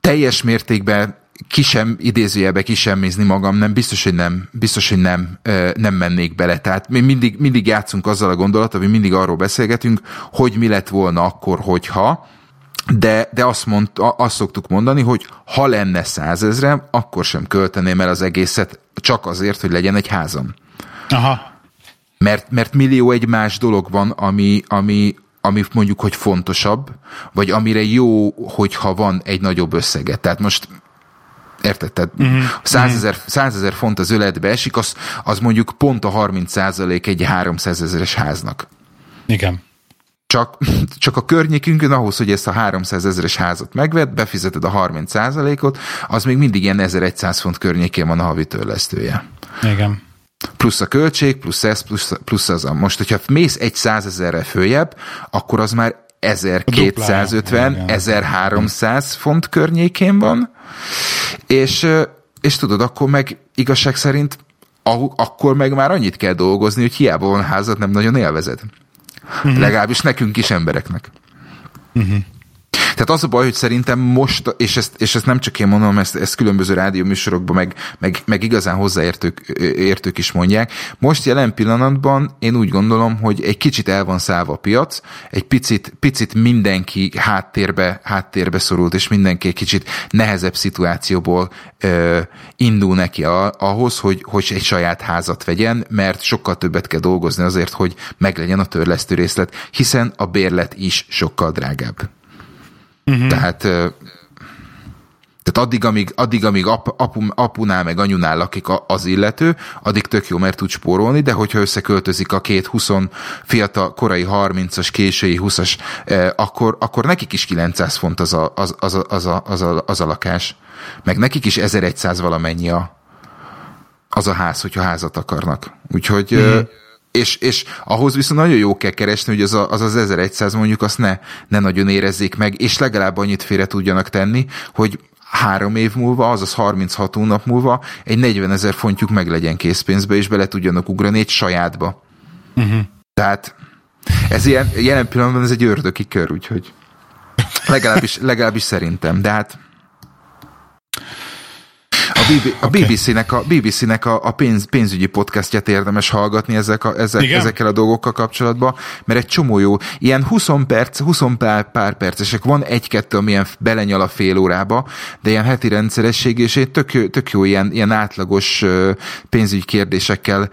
teljes mértékben ki sem, idézőjelbe kisemmézni magam, nem, biztos, hogy nem, biztos, hogy nem, nem mennék bele. Tehát mi mindig, mindig játszunk azzal a gondolattal, hogy mindig arról beszélgetünk, hogy mi lett volna akkor, hogyha, de, de azt, mond, azt szoktuk mondani, hogy ha lenne százezrem, akkor sem költeném el az egészet csak azért, hogy legyen egy házam. Aha. Mert, mert millió egy más dolog van, ami, ami, ami mondjuk, hogy fontosabb, vagy amire jó, hogyha van egy nagyobb összeget. Tehát most Érted? Tehát uh-huh. 100, ezer, 100 ezer font az öletbe esik, az, az mondjuk pont a 30 százalék egy 300 ezeres háznak. Igen. Csak, csak a környékünkön ahhoz, hogy ezt a 300 ezeres házat megved, befizeted a 30 százalékot, az még mindig ilyen 1100 font környékén van a havi törlesztője. Igen. Plusz a költség, plusz ez, plusz, plusz az a. Most, hogyha mész egy százezerre följebb, akkor az már 1250, 1300 font környékén van, és, és tudod, akkor meg igazság szerint akkor meg már annyit kell dolgozni, hogy hiába van házat, nem nagyon élvezed. Uh-huh. Legalábbis nekünk is embereknek. Uh-huh. Tehát az a baj, hogy szerintem most, és ezt, és ezt nem csak én mondom, ezt, ezt különböző rádióműsorokban meg, meg, meg igazán hozzáértők értők is mondják, most jelen pillanatban én úgy gondolom, hogy egy kicsit el van szállva a piac, egy picit, picit mindenki háttérbe, háttérbe szorult, és mindenki egy kicsit nehezebb szituációból ö, indul neki a, ahhoz, hogy, hogy egy saját házat vegyen, mert sokkal többet kell dolgozni azért, hogy meglegyen a törlesztő részlet, hiszen a bérlet is sokkal drágább. Uh-huh. Tehát tehát addig, amíg, addig, amíg ap, apu, apunál meg anyunál lakik az illető, addig tök jó, mert tud spórolni, de hogyha összeköltözik a két 20 fiatal, korai 30-as, késői 20-as, eh, akkor, akkor nekik is 900 font az a, az, az, a, az, a, az, a, az a lakás. Meg nekik is 1100 valamennyi a, az a ház, hogyha házat akarnak. Úgyhogy uh-huh és, és ahhoz viszont nagyon jó kell keresni, hogy az a, az, az 1100 mondjuk azt ne, ne nagyon érezzék meg, és legalább annyit félre tudjanak tenni, hogy három év múlva, azaz 36 hónap múlva egy 40 ezer fontjuk meg legyen készpénzbe, és bele tudjanak ugrani egy sajátba. Uh-huh. Tehát ez ilyen, jelen pillanatban ez egy ördöki kör, úgyhogy legalábbis, legalábbis szerintem, de hát BB, a okay. BBC-nek, a, BBC-nek a, a pénz, pénzügyi podcastját érdemes hallgatni ezek a, ezek, ezekkel a dolgokkal kapcsolatban, mert egy csomó jó, ilyen 20 perc, 20 pár, pár percesek, van egy-kettő, amilyen belenyal a fél órába, de ilyen heti rendszeresség, és egy tök, tök jó ilyen, ilyen átlagos pénzügyi kérdésekkel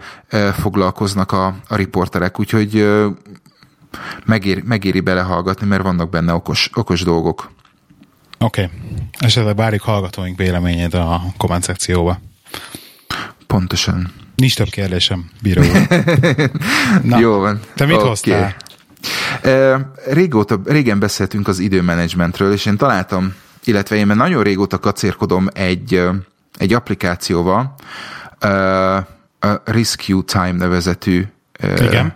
foglalkoznak a, a riporterek, úgyhogy megéri, megéri belehallgatni, mert vannak benne okos, okos dolgok. Oké. Okay. Esetleg várjuk hallgatóink véleményét a komment szekcióba. Pontosan. Nincs több kérdésem, bíró Na, Jó van. Te mit okay. hoztál? Régóta, régen beszéltünk az időmenedzsmentről, és én találtam, illetve én nagyon régóta kacérkodom egy, egy applikációval, a Rescue Time nevezetű igen.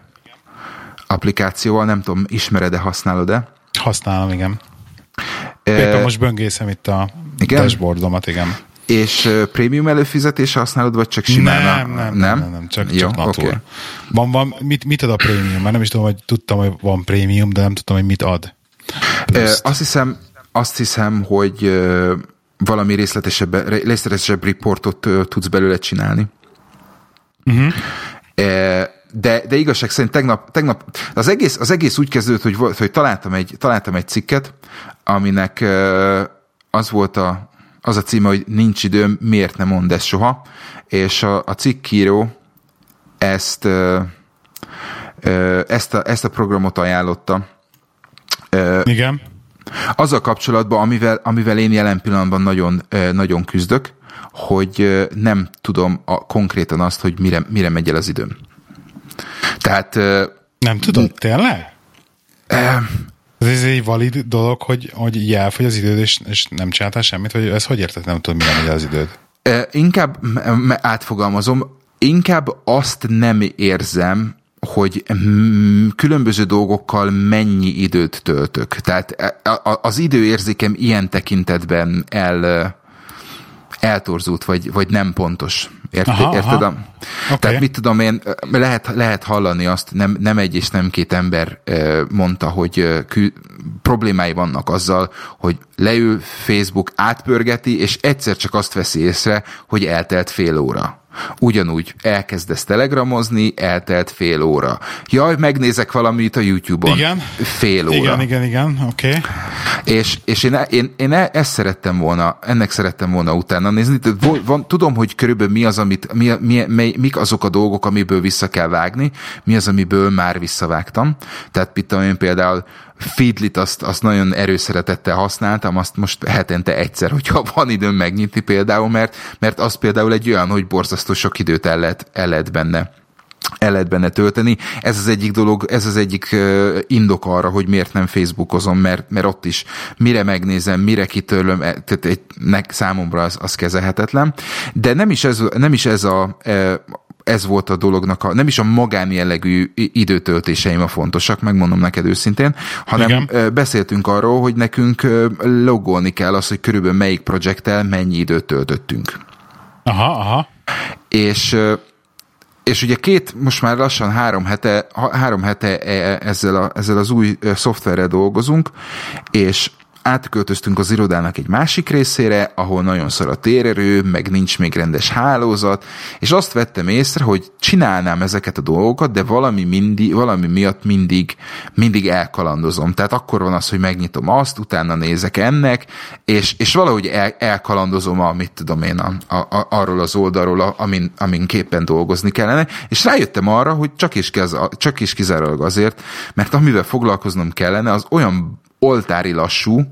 applikációval, nem tudom, ismered-e, használod-e? Használom, igen. Éppen most böngészem itt a igen? dashboardomat, igen. És prémium előfizetés használod, vagy csak simán? Nem, nem, nem, nem, nem csak, Jó, csak natur. Okay. Van, van, mit, mit ad a prémium? Mert nem is tudom, hogy tudtam, hogy van prémium, de nem tudtam, hogy mit ad. Pluszt. Azt hiszem, azt hiszem, hogy valami részletesebb, részletesebb riportot tudsz belőle csinálni. Uh-huh. De, de igazság szerint tegnap, tegnap az, egész, az egész úgy kezdődött, hogy, hogy találtam, egy, találtam egy cikket, aminek az volt a, az a címe, hogy nincs időm, miért nem mond ezt soha, és a, a cikkíró ezt, ezt, a, ezt a programot ajánlotta. Igen. Azzal kapcsolatban, amivel, amivel én jelen pillanatban nagyon, nagyon küzdök, hogy nem tudom a, konkrétan azt, hogy mire, mire megy el az időm. Tehát... Nem tudod, tényleg? Ez egy valid dolog, hogy, hogy így elfogy az időd, és, és nem csináltál semmit, vagy ez hogy érted, nem tudod, mire megy az időd? Inkább átfogalmazom, inkább azt nem érzem, hogy különböző dolgokkal mennyi időt töltök. Tehát az időérzékem ilyen tekintetben el, eltorzult, vagy, vagy nem pontos. Érted? Aha, érted? Aha. Okay. Tehát mit tudom én, lehet, lehet hallani azt, nem, nem egy és nem két ember mondta, hogy kü, problémái vannak azzal, hogy leül Facebook, átpörgeti, és egyszer csak azt veszi észre, hogy eltelt fél óra. Ugyanúgy elkezdesz telegramozni, eltelt fél óra. Jaj, megnézek valamit a YouTube-on. Igen. Fél óra. Igen, igen, igen, oké. Okay. És, és én, én, én e, ezt szerettem volna, ennek szerettem volna utána nézni. Van, van, tudom, hogy körülbelül mi az, amit, mi, mi, mi, mik azok a dolgok, amiből vissza kell vágni, mi az, amiből már visszavágtam. Tehát mit én például Feedlit azt, azt nagyon erőszeretettel használtam, azt most hetente egyszer, hogyha van időm megnyitni például, mert, mert az például egy olyan, hogy borzasztó sok időt el lehet, el lehet benne el lehet benne tölteni. Ez az egyik dolog, ez az egyik indok arra, hogy miért nem Facebookozom, mert, mert ott is mire megnézem, mire kitörlöm, e, tehát egy, számomra az, az kezelhetetlen. De nem is ez, nem is ez a, ez volt a dolognak, a, nem is a magánjellegű időtöltéseim a fontosak, megmondom neked őszintén, hanem Igen. beszéltünk arról, hogy nekünk logolni kell az, hogy körülbelül melyik projekttel mennyi időt töltöttünk. Aha, aha. És és ugye két, most már lassan három hete, három hete e, ezzel, a, ezzel az új szoftverrel dolgozunk, és átköltöztünk az irodának egy másik részére, ahol nagyon szar a térerő, meg nincs még rendes hálózat, és azt vettem észre, hogy csinálnám ezeket a dolgokat, de valami, mindig, valami miatt mindig, mindig elkalandozom. Tehát akkor van az, hogy megnyitom azt, utána nézek ennek, és, és valahogy el, elkalandozom a, mit tudom én, a, a, arról az oldalról, a, amin, amin képen dolgozni kellene, és rájöttem arra, hogy csak is, kez, csak is kizárólag azért, mert amivel foglalkoznom kellene, az olyan oltári lassú,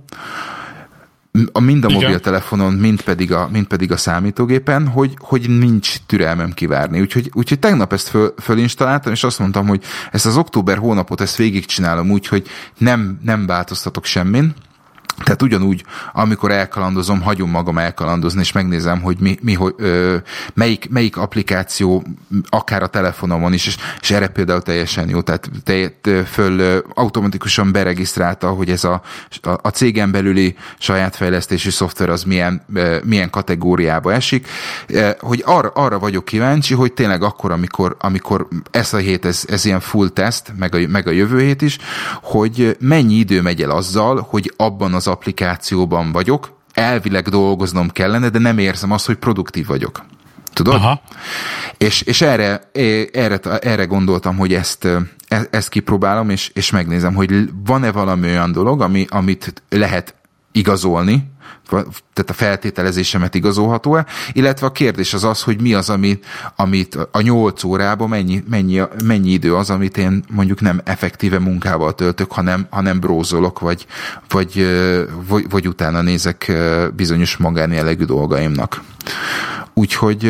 a mind a mobiltelefonon, mind pedig a, mind pedig a számítógépen, hogy, hogy nincs türelmem kivárni. Úgyhogy, úgyhogy tegnap ezt föl, fölinstaláltam, és azt mondtam, hogy ezt az október hónapot ezt végigcsinálom úgy, hogy nem, nem változtatok semmin, tehát ugyanúgy, amikor elkalandozom, hagyom magam elkalandozni, és megnézem, hogy mi, mi hogy, ö, melyik, melyik applikáció, akár a telefonomon is, és, és erre például teljesen jó, tehát te, föl ö, automatikusan beregisztrálta, hogy ez a, a, a cégen belüli saját fejlesztési szoftver az milyen, ö, milyen kategóriába esik, ö, hogy arra, arra vagyok kíváncsi, hogy tényleg akkor, amikor, amikor ez a hét, ez, ez ilyen full test, meg a, meg a jövő hét is, hogy mennyi idő megy el azzal, hogy abban az az applikációban vagyok, elvileg dolgoznom kellene, de nem érzem azt, hogy produktív vagyok. Tudod? Aha. És, és erre, erre, erre gondoltam, hogy ezt, e, ezt kipróbálom, és, és megnézem, hogy van-e valami olyan dolog, ami, amit lehet igazolni, tehát a feltételezésemet igazolható-e, illetve a kérdés az az, hogy mi az, ami, amit a nyolc órában mennyi, mennyi, mennyi idő az, amit én mondjuk nem effektíve munkával töltök, hanem, hanem brózolok, vagy, vagy, vagy, vagy utána nézek bizonyos magánjellegű dolgaimnak. Úgyhogy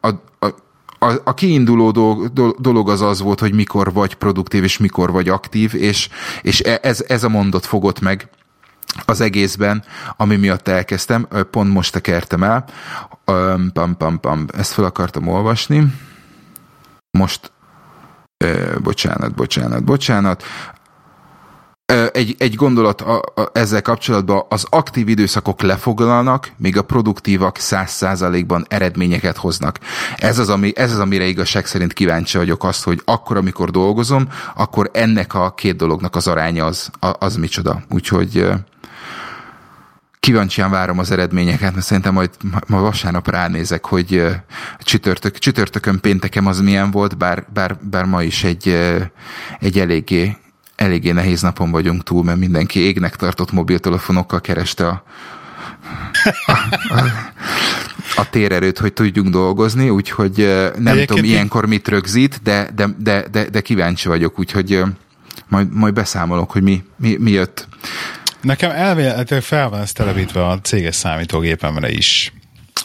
a, a, a, a kiinduló dolog, dolog az az volt, hogy mikor vagy produktív, és mikor vagy aktív, és, és e, ez, ez a mondat fogott meg az egészben, ami miatt elkezdtem, pont most tekertem el, pam, pam, pam, ezt fel akartam olvasni, most, bocsánat, bocsánat, bocsánat, egy, egy gondolat a, a, ezzel kapcsolatban, az aktív időszakok lefoglalnak, míg a produktívak száz százalékban eredményeket hoznak. Ez az, ami, ez az, amire igazság szerint kíváncsi vagyok azt, hogy akkor, amikor dolgozom, akkor ennek a két dolognak az aránya az, az micsoda. Úgyhogy kíváncsian várom az eredményeket, mert szerintem majd ma vasárnap ránézek, hogy csütörtök, csütörtökön péntekem az milyen volt, bár, bár, bár ma is egy, egy eléggé, eléggé nehéz napon vagyunk túl, mert mindenki égnek tartott mobiltelefonokkal kereste a, a, a, a térerőt, hogy tudjunk dolgozni, úgyhogy nem Egyébként tudom ilyenkor mit rögzít, de, de, de, de, de kíváncsi vagyok, úgyhogy majd, majd beszámolok, hogy mi, mi, mi jött. Nekem elvélhetően fel van ez telepítve a céges számítógépemre is.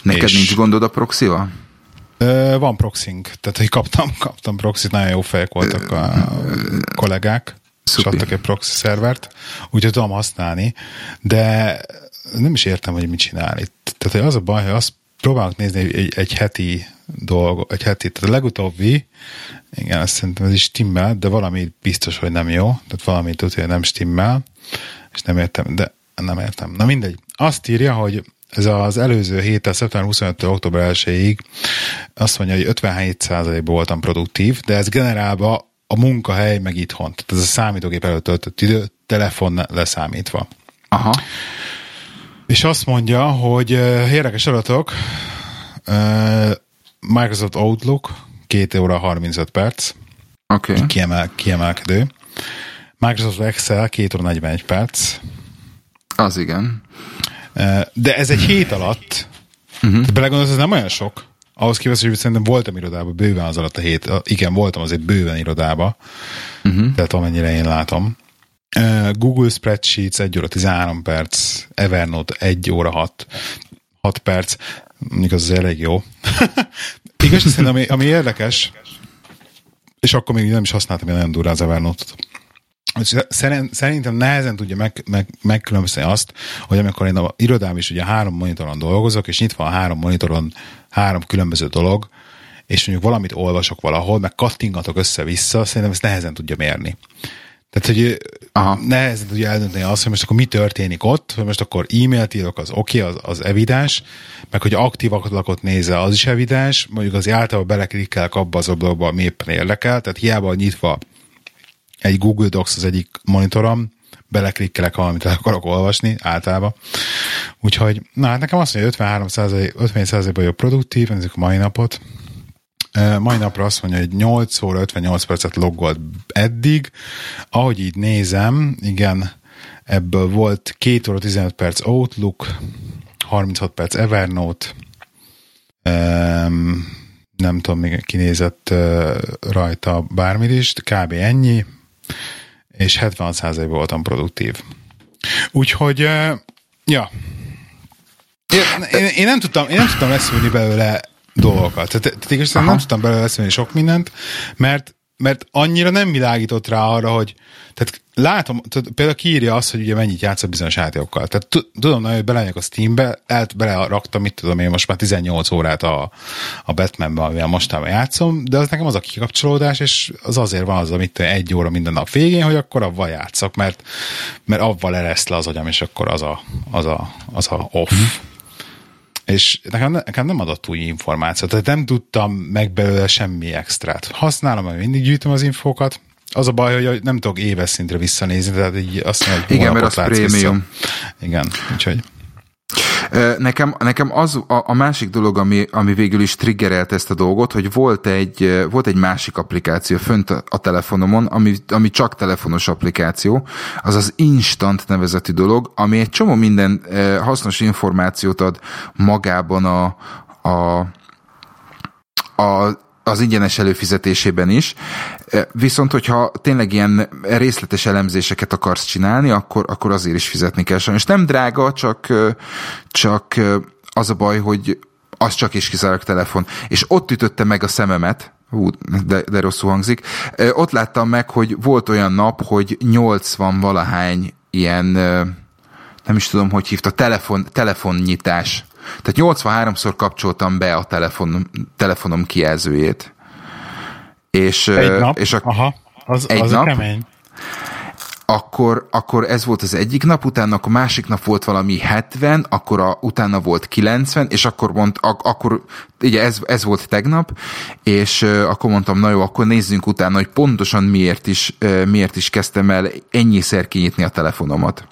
Neked és... nincs gondod a proxival? Van proxing, tehát hogy kaptam, kaptam proxit, nagyon jó fejek voltak a kollégák, Szupi. és adtak egy proxy szervert, úgyhogy tudom használni, de nem is értem, hogy mit csinál itt. Tehát hogy az a baj, hogy azt próbálok nézni egy, egy heti dolgot, egy heti, tehát a legutóbbi, igen, azt szerintem ez is stimmel, de valami biztos, hogy nem jó, tehát valami tudja, hogy nem stimmel, és nem értem, de nem értem. Na mindegy. Azt írja, hogy ez az előző héten, szeptember 25-től október 1-ig azt mondja, hogy 57%-ban voltam produktív, de ez generálva a munkahely meg itthon. Tehát ez a számítógép előtt töltött idő, telefon leszámítva. Aha. És azt mondja, hogy uh, érdekes adatok, uh, Microsoft Outlook 2 óra 35 perc, okay. kiemel, kiemelkedő. Microsoft Excel 2 óra 41 perc. Az igen. Uh, de ez egy hét alatt, uh-huh. belegondolsz, ez nem olyan sok. Ahhoz képest, hogy szerintem voltam irodában bőven az alatt a hét. Igen, voltam azért bőven irodába. Uh-huh. Tehát amennyire én látom. Google Spreadsheets 1 óra 13 perc, Evernote 1 óra 6, 6 perc, mondjuk az elég jó. Igaz, szerintem ami, ami érdekes, és akkor még nem is használtam ilyen durrá az Evernote-ot. Szerintem nehezen tudja meg, meg, megkülönböztetni azt, hogy amikor én a irodám is ugye három monitoron dolgozok, és nyitva a három monitoron három különböző dolog, és mondjuk valamit olvasok valahol, meg kattingatok össze-vissza, szerintem ezt nehezen tudja mérni. Tehát, hogy Aha. nehezen tudja eldönteni azt, hogy most akkor mi történik ott, hogy most akkor e-mailt írok, az oké, okay, az, az evidens, meg hogy aktív ablakot nézze, az is evidens, mondjuk az általában beleklikkelek abba az ablakba, ami éppen érdekel, tehát hiába nyitva egy Google Docs az egyik monitorom, beleklikkelek valamit el akarok olvasni, általában. Úgyhogy, na hát nekem azt mondja, hogy 53% 50 ban jobb produktív, ezek a mai napot, Mai napra azt mondja, hogy 8 óra 58 percet loggolt eddig. Ahogy így nézem, igen, ebből volt 2 óra 15 perc Outlook, 36 perc Evernote, nem tudom, még kinézett rajta bármit is, kb. ennyi, és 76%-ban voltam produktív. Úgyhogy, ja, én, én, nem tudtam, én nem tudtam leszűrni belőle dolgokat. Tehát, tehát igazán nem tudtam belőle sok mindent, mert mert annyira nem világított rá arra, hogy tehát látom, tehát például kiírja azt, hogy ugye mennyit játszott bizonyos játékokkal. Tehát tudom, hogy belemegyek a Steambe, el, beleraktam, mit tudom én most már 18 órát a, a Batmanben, amivel mostában játszom, de az nekem az a kikapcsolódás, és az azért van az, amit egy óra minden nap végén, hogy akkor avval játszok, mert, mert avval ereszt le az agyam, és akkor az a, az a, az a off. Mm és nekem, nekem nem adott új információt, tehát nem tudtam meg belőle semmi extrát. Használom, hogy mindig gyűjtöm az infókat, az a baj, hogy nem tudok éves szintre visszanézni, tehát így azt mondja, hogy Igen, mert az prémium. Igen, úgyhogy... Nekem, nekem az a, a másik dolog, ami, ami végül is triggerelt ezt a dolgot, hogy volt egy, volt egy másik applikáció fönt a, telefonomon, ami, ami csak telefonos applikáció, az az Instant nevezetű dolog, ami egy csomó minden hasznos információt ad magában a, a, a az ingyenes előfizetésében is. Viszont, hogyha tényleg ilyen részletes elemzéseket akarsz csinálni, akkor, akkor azért is fizetni kell. És nem drága, csak, csak az a baj, hogy az csak is kizárólag telefon. És ott ütötte meg a szememet, Hú, de, de rosszul hangzik. Ott láttam meg, hogy volt olyan nap, hogy 80 valahány ilyen, nem is tudom, hogy hívta, telefon, telefonnyitás tehát 83-szor kapcsoltam be a telefon, telefonom kijelzőjét. És, egy nap? És a, Aha, az, egy az nap, kemény. Akkor, akkor ez volt az egyik nap, utána a másik nap volt valami 70, akkor a, utána volt 90, és akkor mond, ak, akkor ugye ez, ez volt tegnap, és uh, akkor mondtam, na jó, akkor nézzünk utána, hogy pontosan miért is, uh, miért is kezdtem el ennyiszer kinyitni a telefonomat.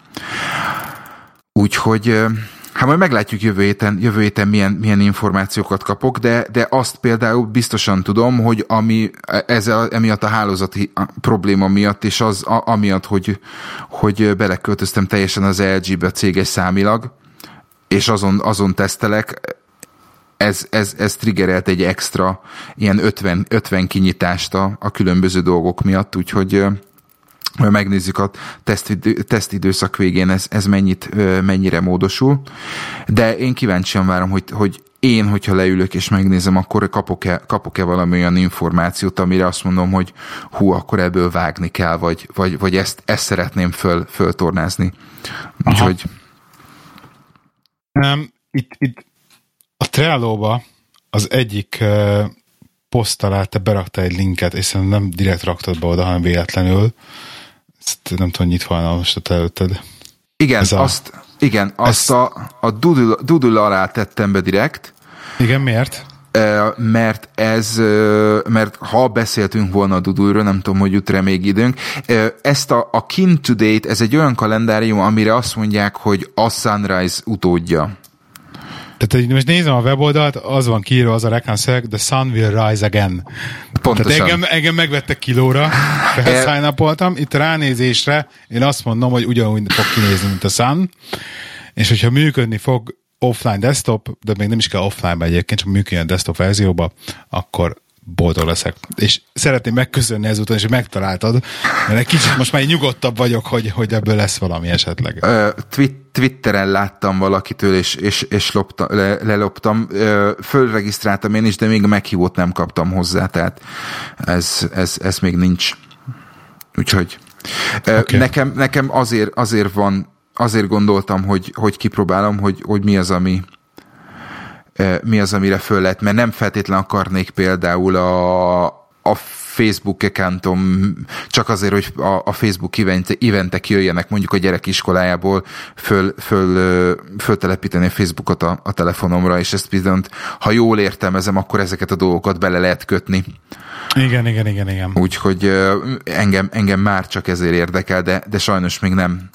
Úgyhogy uh, Hát majd meglátjuk jövő héten, jövő héten milyen, milyen információkat kapok, de, de azt például biztosan tudom, hogy ami ezzel, emiatt a hálózati probléma miatt, és az a, amiatt, hogy, hogy beleköltöztem teljesen az LG-be céges számilag, és azon, azon tesztelek, ez, ez, ez triggerelt egy extra ilyen 50, 50 kinyitást a, a különböző dolgok miatt, úgyhogy megnézzük a tesztidő, tesztidőszak végén ez, ez mennyit, mennyire módosul. De én kíváncsian várom, hogy, hogy én, hogyha leülök és megnézem, akkor kapok-e, kapok-e valami olyan információt, amire azt mondom, hogy hú, akkor ebből vágni kell, vagy, vagy, vagy ezt, ezt szeretném föl, föltornázni. Úgyhogy... Um, itt, itt a Trello-ba az egyik uh, poszt alá te beraktál egy linket, és szerintem nem direkt raktad be oda, hanem véletlenül, nem tudom, nyitva van most a te előtted. Igen, Ez a... azt, Igen, azt Ezt... a, a Doodle, Doodle alá tettem be direkt. Igen, miért? mert ez, mert ha beszéltünk volna a Dudulról, nem tudom, hogy jut még időnk, ezt a, a Kin to Date, ez egy olyan kalendárium, amire azt mondják, hogy a Sunrise utódja. Tehát most nézem a weboldalt, az van kiírva az a reklámszöveg, The Sun Will Rise Again. Pontosan. Tehát engem, engem megvettek kilóra, felszájnapoltam. Itt a ránézésre én azt mondom, hogy ugyanúgy fog kinézni, mint a Sun, és hogyha működni fog offline desktop, de még nem is kell offline-ba egyébként, csak működjön a desktop verzióba, akkor boldog leszek. És szeretném megköszönni ezúton, és megtaláltad, mert egy kicsit most már nyugodtabb vagyok, hogy, hogy ebből lesz valami esetleg. Twit- Twitteren láttam valakitől, és, és, és lopta, le, leloptam. Fölregisztráltam én is, de még meghívót nem kaptam hozzá, tehát ez, ez, ez még nincs. Úgyhogy okay. nekem, nekem azért, azért van azért gondoltam, hogy, hogy kipróbálom, hogy, hogy mi az, ami mi az, amire föl lehet, mert nem feltétlen akarnék például a, a Facebook accountom csak azért, hogy a, a Facebook event, eventek jöjjenek mondjuk a gyerek iskolájából föl, föl, föltelepíteni a Facebookot a, a telefonomra, és ezt viszont, ha jól értelmezem, akkor ezeket a dolgokat bele lehet kötni. Igen, igen, igen, igen. Úgyhogy engem, engem már csak ezért érdekel, de, de sajnos még nem,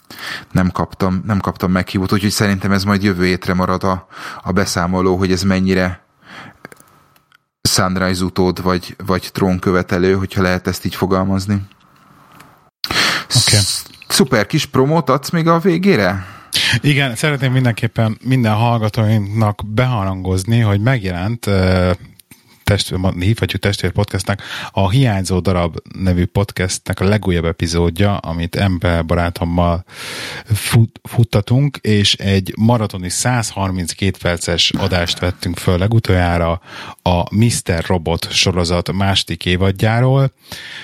nem kaptam, nem kaptam meghívót, úgyhogy szerintem ez majd jövő hétre marad a, a beszámoló, hogy ez mennyire Sunrise utód, vagy, vagy trónkövetelő, hogyha lehet ezt így fogalmazni. Okay. Szuper kis promót adsz még a végére? Igen, szeretném mindenképpen minden hallgatóinknak beharangozni, hogy megjelent testvér, hívhatjuk testvér podcastnak, a Hiányzó darab nevű podcastnek a legújabb epizódja, amit ember barátommal fut, futtatunk, és egy maratoni 132 perces adást vettünk föl legutoljára a Mr. Robot sorozat második évadjáról.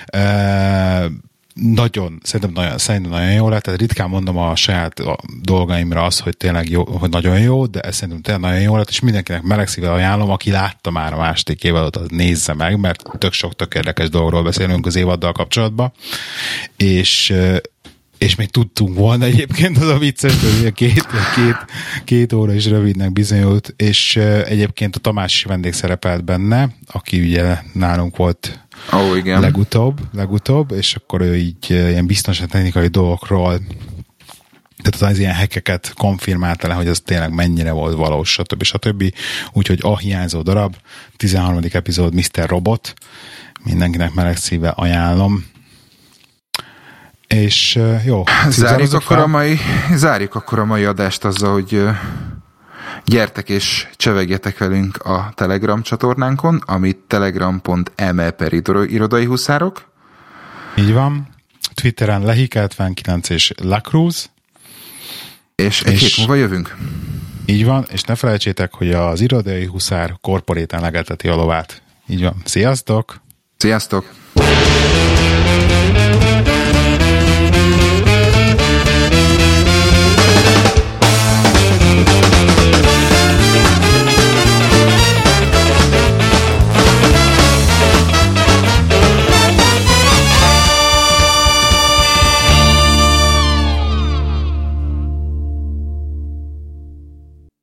E- nagyon, szerintem nagyon, szerintem nagyon jó lett, tehát ritkán mondom a saját dolgaimra azt, hogy tényleg jó, hogy nagyon jó, de ez szerintem tényleg nagyon jó lett, és mindenkinek melegszívvel ajánlom, aki látta már a második évadot, az nézze meg, mert tök sok tök érdekes dolgról beszélünk az évaddal kapcsolatban, és és még tudtunk volna egyébként az a vicces, hogy két, két, két óra is rövidnek bizonyult, és egyébként a Tamás vendég szerepelt benne, aki ugye nálunk volt oh, igen. legutóbb, legutóbb, és akkor ő így ilyen technikai dolgokról tehát az ilyen hekeket konfirmálta le, hogy az tényleg mennyire volt valós, stb. stb. Úgyhogy a hiányzó darab, 13. epizód Mr. Robot, mindenkinek meleg szíve ajánlom. És jó. Zárjuk akkor, a mai, zárjuk akkor a mai adást azzal, hogy gyertek és csevegjetek velünk a Telegram csatornánkon, amit telegram.me per irodai huszárok. Így van. Twitteren Lehik79 és Lacruz. És egy és hét múlva jövünk. Így van, és ne felejtsétek, hogy az irodai huszár korporéten legelteti a lovát. Így van. Sziasztok! Sziasztok!